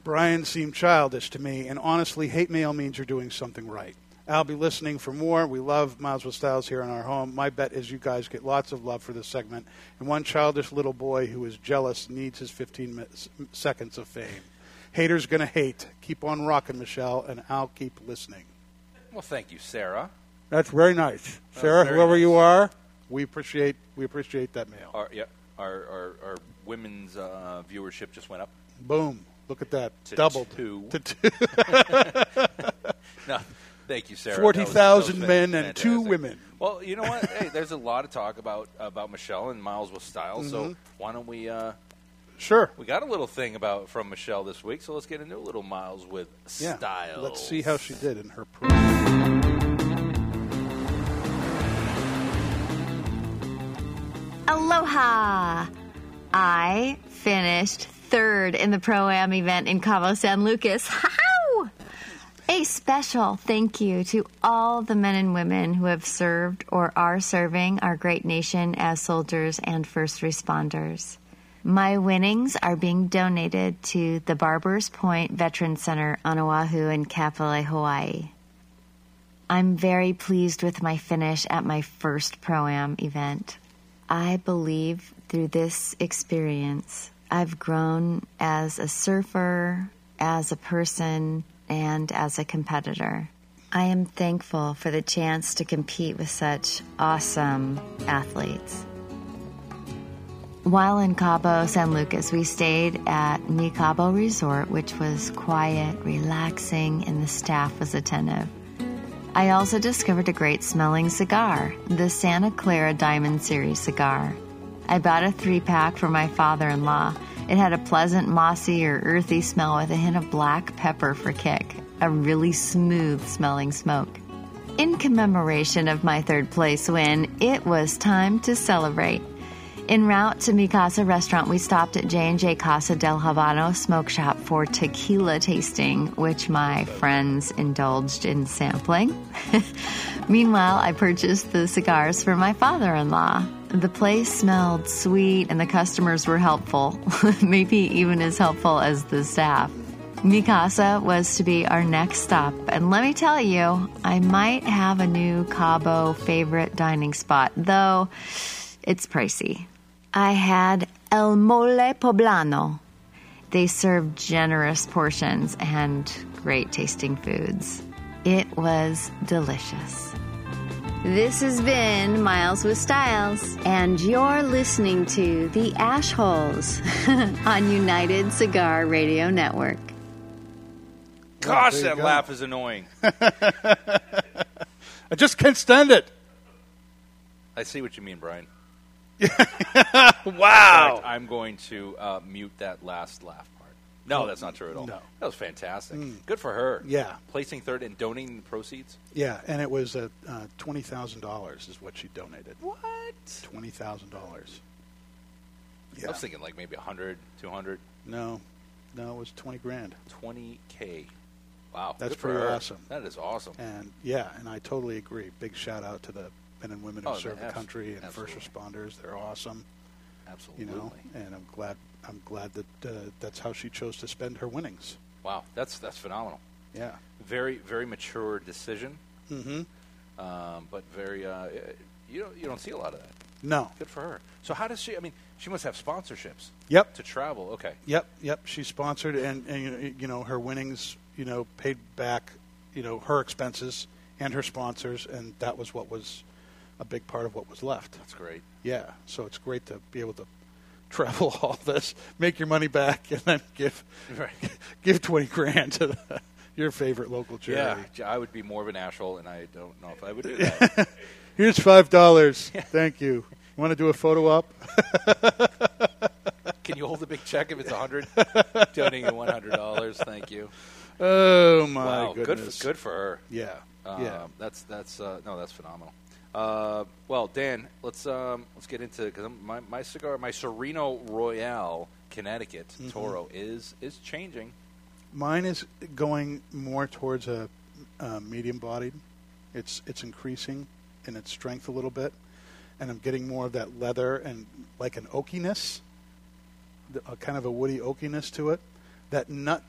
Brian seemed childish to me, and honestly, hate mail means you're doing something right. I'll be listening for more. We love Miles with Styles here in our home. My bet is you guys get lots of love for this segment, and one childish little boy who is jealous needs his 15 mi- seconds of fame. Haters gonna hate. Keep on rocking, Michelle, and I'll keep listening. Well, thank you, Sarah. That's very nice, Sarah. very Whoever nice. you are, we appreciate we appreciate that mail. Our, yeah, our, our, our women's uh, viewership just went up. Boom! Look at that, To doubled two. to two. no, thank you, Sarah. Forty That was- thousand men and two women. Well, you know what? hey, there's a lot of talk about about Michelle and Miles with style. So Mhm. why don't we? Uh, Sure. we got a little thing about from Michelle this week, so let's get into a little Miles with Yeah. style. Let's see how she did in her pro. Aloha! I finished third in the Pro Am event in Cabo San Lucas. A special thank you to all the men and women who have served or are serving our great nation as soldiers and first responders. My winnings are being donated to the Barbers Point Veteran Center on Oahu in Kapolei, Hawaii. I'm very pleased with my finish at my first Pro Am event. I believe through this experience, I've grown as a surfer, as a person, and as a competitor. I am thankful for the chance to compete with such awesome athletes. While in Cabo San Lucas, we stayed at Mi Cabo Resort, which was quiet, relaxing, and the staff was attentive. I also discovered a great smelling cigar, the Santa Clara Diamond Series cigar. I bought a three pack for my father in law. It had a pleasant mossy or earthy smell with a hint of black pepper for kick, a really smooth smelling smoke. In commemoration of my third place win, it was time to celebrate. En route to Mi Casa restaurant, we stopped at J&J Casa del Habano smoke shop for tequila tasting, which my friends indulged in sampling. Meanwhile, I purchased the cigars for my father-in-law. The place smelled sweet and the customers were helpful, maybe even as helpful as the staff. Mi Casa was to be our next stop, and let me tell you, I might have a new Cabo favorite dining spot, though it's pricey. I had El Mole Poblano. They serve generous portions and great tasting foods. It was delicious. This has been Miles with Styles, And you're listening to The Ash Holes. on United Cigar Radio Network. Gosh, that go. laugh is annoying. I just can't stand it. I see what you mean, Brian. Wow. Fact, I'm going to uh, mute that last laugh part. No, that's not true at all. No. That was fantastic. Mm. Good for her. Yeah. Placing third and donating the proceeds. Yeah, and it was uh, uh, twenty thousand dollars is what she donated. What? Twenty thousand dollars. Yeah. I was thinking like maybe 100, 200, No, no, it was twenty grand. 20K. Wow. That's pretty her. awesome. That is awesome. And yeah, and I totally agree. Big shout out to the men and women who Oh, serve the country and absolutely. first responders. They're awesome. Absolutely. You know, and I'm glad I'm glad that uh, that's how she chose to spend her winnings. Wow, that's that's phenomenal. Yeah. Very very mature decision. Mm-hmm. Um, but very uh, you don't you don't see a lot of that. No. Good for her. So how does she? I mean, she must have sponsorships. Yep. To travel. Okay. Yep, yep. She's sponsored, and, and you know her winnings, you know, paid back, you know, her expenses and her sponsors, and that was what was a big part of what was left. That's great. Yeah, so it's great to be able to travel all this, make your money back, and then give Right. give twenty grand to the, your favorite local charity. Yeah, I would be more of an asshole, and I don't know if I would do that. Here's five dollars. Thank you. Want to do a photo op? Can you hold a big check if it's a hundred? Donating one hundred dollars. Thank you. Oh my wow, goodness! Good for, good for her. Yeah, Um, yeah. That's that's uh, no, that's phenomenal. Uh, well, Dan, let's um, let's get into because my my cigar, my Serino Royale Connecticut Mhm. Toro is is changing. Mine is going more towards a, uh medium bodied. It's it's increasing in its strength a little bit, and I'm getting more of that leather and like an oakiness, a kind of a woody oakiness to it. That nut,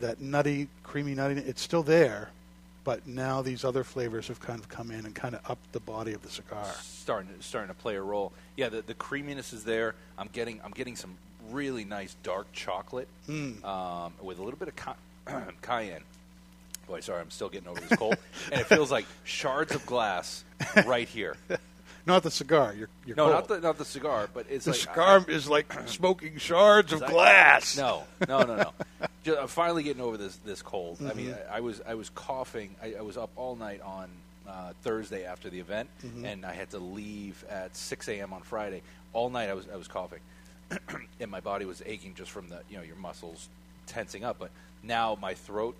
that nutty, creamy nutty, it's still there, but now these other flavors have kind of come in and kind of upped the body of the cigar. starting to, starting to play a role. Yeah, the, the creaminess is there. I'm getting I'm getting some really nice dark chocolate Mm. um, with a little bit of ca- cayenne. Boy, sorry, I'm still getting over this cold, and it feels like shards of glass right here. Not the cigar. You're, you're no, cold. not the not the cigar, but it's the like cigar is like smoking shards of that- glass. No, no, no, no. Just, I'm finally getting over this this cold. I mean, Mhm. I, I was I was coughing. I, I was up all night on uh, Thursday after the event, Mhm. and I had to leave at 6 a.m. on Friday. All night I was I was coughing, and my body was aching just from the you know your muscles tensing up. But now my throat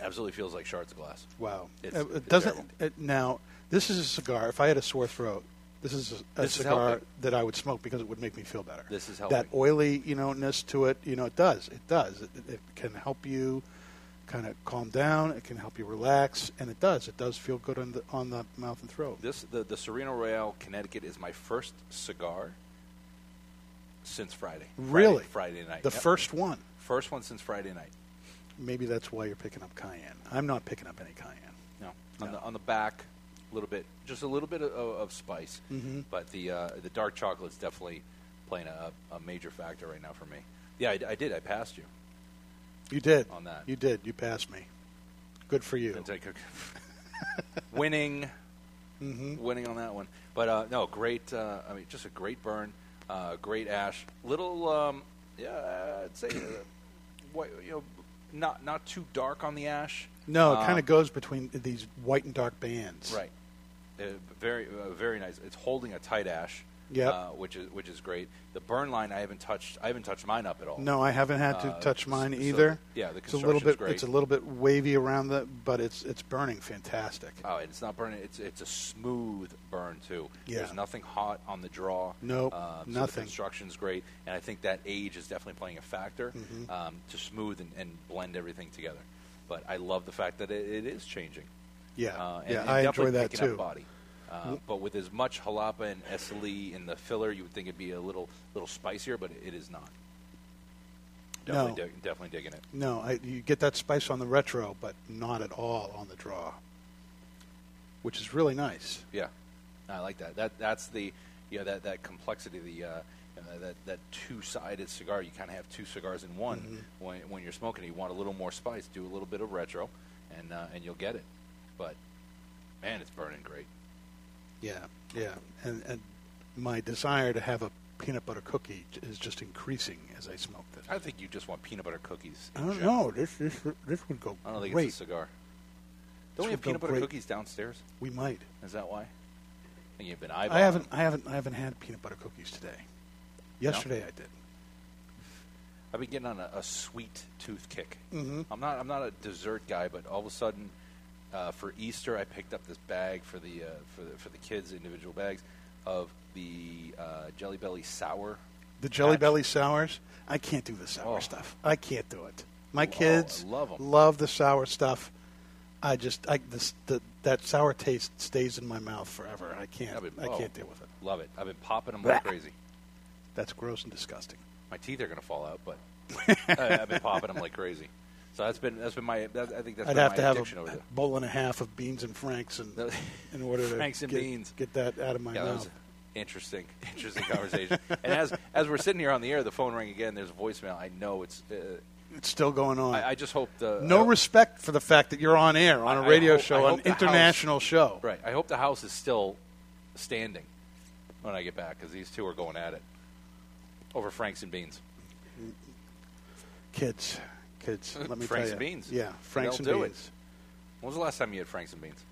absolutely feels like shards of glass. Wow. It's- Uh, it doesn't terrible. it, now. This is a cigar. If I had a sore throat, this is a, a This cigar helping. that I would smoke because it would make me feel better. This is That oily, you know, ness to it. You know, it does. It does. It, it can help you kind of calm down. It can help you relax, and it does. It does feel good on the on the mouth and throat. This the the Serino Royale Connecticut is my first cigar since Friday. Friday- Really? Friday, night. The Yep. first one. First one since Friday night. Maybe that's why you're picking up cayenne. I'm not picking up any cayenne. No, on the on the back, little bit, just a little bit of, of spice. Mhm. But the uh, the dark chocolate is definitely playing a, a major factor right now for me. Yeah, I, I did. I passed you. You did. On that. You did. You passed me. Good for you. A- winning, Mhm. winning on that one. But uh, no, great. Uh, I mean, just a great burn, uh, great ash. Little, um, yeah, I'd say, uh, white, you know, not not too dark on the ash. No, it Um, kind of goes between these white and dark bands. Right. Very, uh, very nice. It's holding a tight ash. Yep. Uh, which is which is great. The burn line I haven't touched. I haven't touched mine up at all. No, I haven't had to Uh, touch mine so- either. yeah, the it's a little bit. great. It's a little bit wavy around the, but it's it's burning fantastic. Oh, and it's not burning. It's it's a smooth burn too. Yeah. There's nothing hot on the draw. Nope, uh, so nothing. The construction's great, and I think that age is definitely playing a factor Mhm. um, to smooth and, and blend everything together. But I love the fact that it, it is changing. Yeah. uh, and, Yeah, and I enjoy that too. Body. Uh, but with as much jalapa and Esteli in the filler, you would think it'd be a little little spicier, but it is not. Definitely, No. dig- definitely digging it. No, I, you get that spice on the retro, but not at all on the draw, which is really nice. Yeah, I like that. That that's the you know that that complexity, the uh, that that two sided cigar. You kind of have two cigars in one Mhm. when when you're smoking. You want a little more spice, do a little bit of retro, and uh, and you'll get it. But man, it's burning great. Yeah, yeah, and and my desire to have a peanut butter cookie is just increasing as I smoke this. I think you just want peanut butter cookies. I don't general. know. This this this would go I don't think great. it's a cigar. Don't we have peanut butter great. cookies downstairs? We might. Is that why? I think you've been eyeballing. I haven't. I haven't. I haven't had peanut butter cookies today. Yesterday I did. I've been getting on a, a sweet tooth kick. Mhm. I'm not. I'm not a dessert guy, but all of a sudden, uh, for Easter, I picked up this bag for the uh, for the for the kids, individual bags of the uh, Jelly Belly sour. The Jelly patch. Belly sours. I can't do the sour Oh. stuff. I can't do it. My Oh, kids love love the sour stuff. I just I this, the that sour taste stays in my mouth forever. I can't. Been- I oh, can't deal with it. Love it. I've been popping them like crazy. That's gross and disgusting. My teeth are going to fall out, but I, I've been popping them like crazy. So that's been that's been my. That, I think that's I'd been have my to have addiction a over there. bowl and a half of beans and franks, and in order to Franks and get, beans. get that out of my Yeah, mouth. interesting, interesting conversation. and as as we're sitting here on the air, the phone rang again. There's a voicemail. I know it's. Uh, It's still going on. I, I just hope the no I- respect for the fact that you're on air on a radio hope- show, an the house- international show. Right. I hope the house is still standing when I get back because these two are going at it over Franks and beans. Kids, kids. Let me Franks tell and you. beans. Yeah, Franks They'll and do beans. it. When was the last time you had Franks and beans?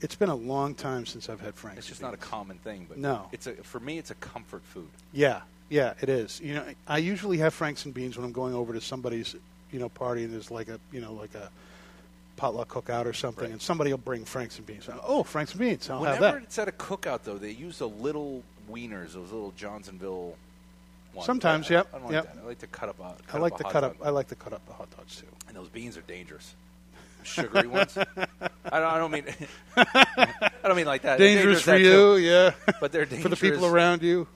It's been a long time since I've had Franks. It's just and not a common thing, but No. it's a for me. It's a comfort food. Yeah, yeah, it is. You know, I usually have Franks and beans when I'm going over to somebody's, you know, party and there's like a, you know, like a potluck cookout or something, and somebody will bring Franks and beans. Oh, Franks and beans. I'll have Whenever that. it's at a cookout, though, they use the little wieners, those little Johnsonville. Ones. Sometimes, I, yep, I don't like yep. that. I like to cut up. A, cut I like to cut dog. up. I like to cut up the hot dogs too. And those beans are dangerous. Sugary ones. I don't, I don't mean. I don't mean like that. Dangerous for you, too. yeah. But they're dangerous For the people around you.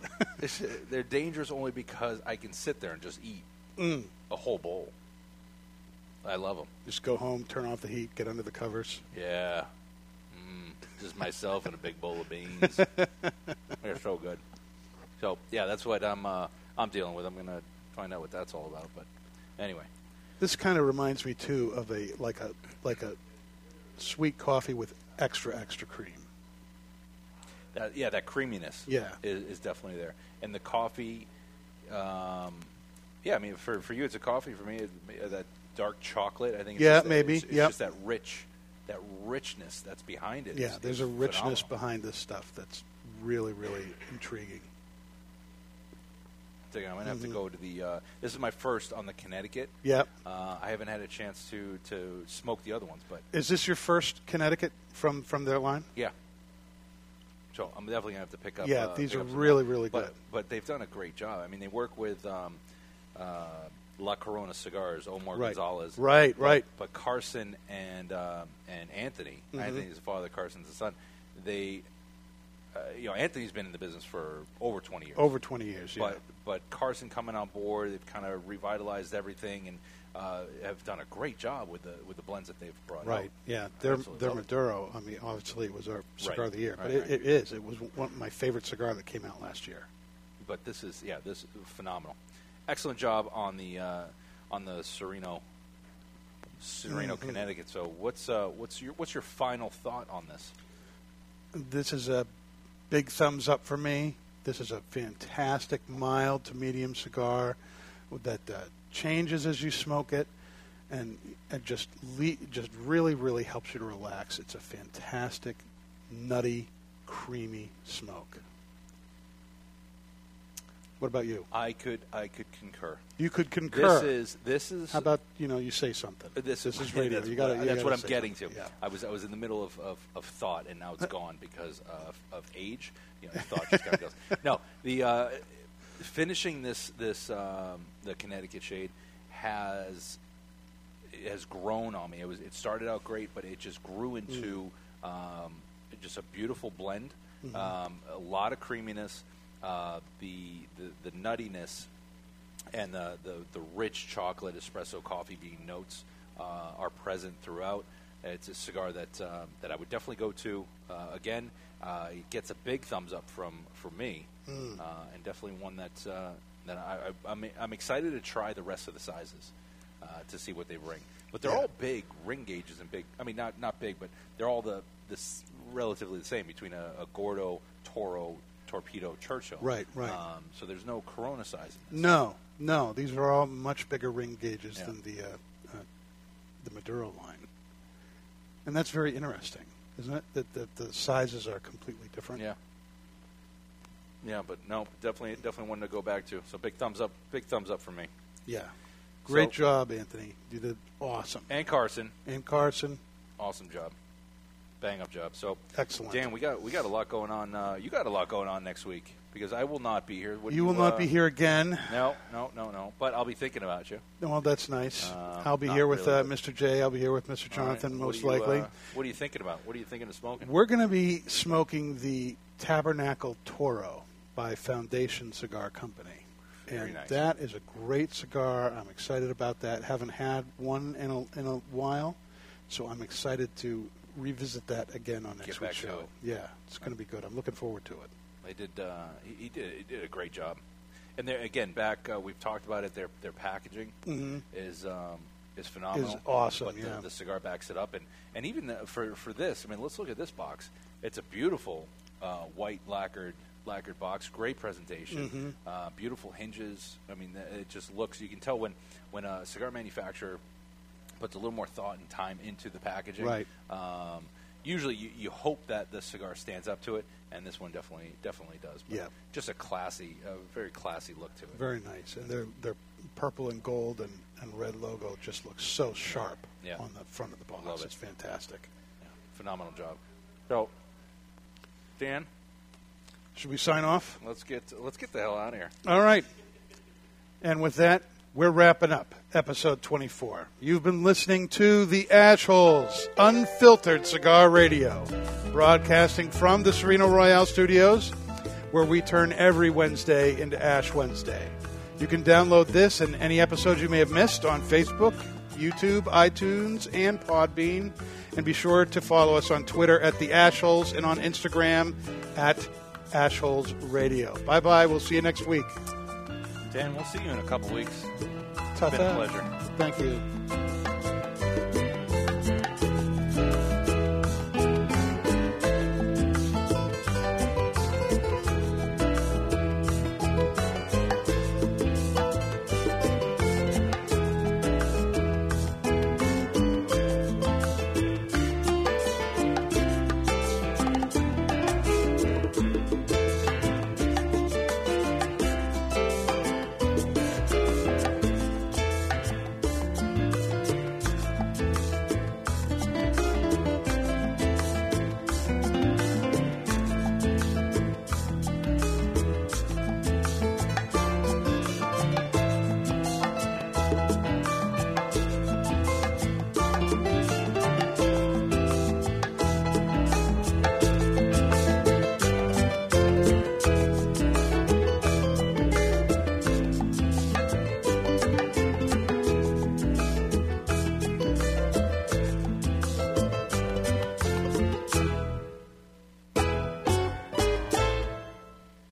They're dangerous only because I can sit there and just eat Mm. a whole bowl. I love them. Just go home, turn off the heat, get under the covers. Yeah. Mm, just myself and a big bowl of beans. They're so good. So yeah, that's what I'm uh, I'm dealing with. I'm gonna find out what that's all about. But anyway, This kind of reminds me too of a like a like a sweet coffee with extra extra cream. that yeah, that creaminess Yeah. is, is definitely there. And the coffee, um, yeah, I mean for for you it's a coffee. For me, it, uh, that dark chocolate. I think. It's Yeah, just that- maybe, It's, it's yep. just that rich, that richness that's behind it. Yeah, is- there's is a richness phenomenal. behind this stuff that's really really intriguing. I'm gonna have to Mhm. go to the. Uh, this is my first on the Connecticut. Yep. Uh, I haven't had a chance to to smoke the other ones, but Is this your first Connecticut from from their line? yeah. So I'm definitely gonna have to pick up. Yeah, uh, these are really, more. really but, good. But they've done a great job. I mean, they work with um, uh, La Corona Cigars, Omar Right. Gonzalez. Right, But- right. But Carson and um, and Anthony, Mhm. Anthony's the father, Carson's the son. They, uh, you know, Anthony's been in the business for over 20 years. Over 20 years, yeah. But but Carson coming on board, they've kind of revitalized everything and uh, have done a great job with the with the blends that they've brought out. Right. Yeah. Their their. Maduro. I mean, obviously, it was our cigar Right, of the year, but right, it, right. it is. It was one of my favorite cigar that came out last year. But this is yeah, this is phenomenal. Excellent job on the uh, on the Serino Serino, Mhm. Connecticut. So what's uh, what's your what's your final thought on this? This is a big thumbs up for me. This is a fantastic mild to medium cigar that uh, changes as you smoke it, and it just le- just really really helps you to relax. It's a fantastic, nutty, creamy smoke. What about you? I could I could concur. You could concur. This is this is How about you know you say something? This, This is radio. That's, You gotta- what, that's what I'm getting to. Yeah. I was I was in the middle of, of, of thought, and now it's gone because of, of age. You know, thought just kind of goes. No, the uh, finishing this this um, the Connecticut shade has has grown on me. It was it started out great, but it just grew into um, just a beautiful blend. Mhm. Um, a lot of creaminess, uh, the, the the nuttiness, and the, the, the rich chocolate espresso coffee bean notes uh, are present throughout. It's a cigar that um, that I would definitely go to uh, again. Uh, it gets a big thumbs up from from me, Mm. uh, and definitely one that uh, that I, I, I'm I'm excited to try the rest of the sizes uh, to see what they bring. But they're Yeah. all big ring gauges and big. I mean, not not big, but they're all the this relatively the same between a, a Gordo, Toro, Torpedo, Churchill. Right, right. Um, so there's no Corona size. in this. No, no. These are all much bigger ring gauges Yeah. than the uh, uh, the Maduro line, and that's very interesting, isn't it? That, that the sizes are completely different. Yeah. Yeah, but no, definitely, definitely one to go back to. So big thumbs up, big thumbs up for me. Yeah. Great So- job, Anthony. You did awesome. And Carson, And Carson, awesome job, bang up job. So excellent. Dan, we got we got a lot going on. Uh, you got a lot going on next week. because I will not be here. Would You will not uh, be here again. No, no, no, no. But I'll be thinking about you. Well, that's nice. Uh, I'll be here with really. uh, Mr. J. I'll be here with Mr. Jonathan, What most you, likely. uh, what are you thinking about? What are you thinking of smoking? We're going to be smoking the Tabernacle Toro by Foundation Cigar Company. Very and nice. that is a great cigar. I'm excited about that. Haven't had one in a, in a while, so I'm excited to revisit that again on next Get week's show. it. Yeah, it's going to be good. I'm looking forward to it. They did. Uh, he, he did. He did a great job. And there again, back uh, we've talked about it. Their their packaging Mhm. is um, is phenomenal. Is awesome, But yeah. the, the cigar backs it up, and and even the, for for this, I mean, let's look at this box. It's a beautiful uh, white lacquered lacquered box. Great presentation. Mhm. Uh, beautiful hinges. I mean, it just looks. You can tell when when a cigar manufacturer puts a little more thought and time into the packaging. Right. Um, usually, you, you hope that the cigar stands up to it, and this one definitely definitely does. But Yeah. Just a classy, a very classy look to it. Very nice. And their their purple and gold and, and red logo just looks so sharp Yeah. on the front of the box. Love it. It's fantastic. Phenomenal job. So, Dan, Should we sign off? let's get let's get the hell out of here. All right. And with that, we're wrapping up episode 24. You've been listening to the Ashholes, Unfiltered Cigar Radio, broadcasting from the Serino Royale Studios, where we turn every Wednesday into Ash Wednesday. You can download this and any episodes you may have missed on Facebook, YouTube, iTunes, and Podbean. And be sure to follow us on Twitter at the Ashholes and on Instagram at Ashholes Radio. Bye bye. We'll see you next week. Dan, we'll see you in a couple weeks. Tough Been a pleasure. Thank you.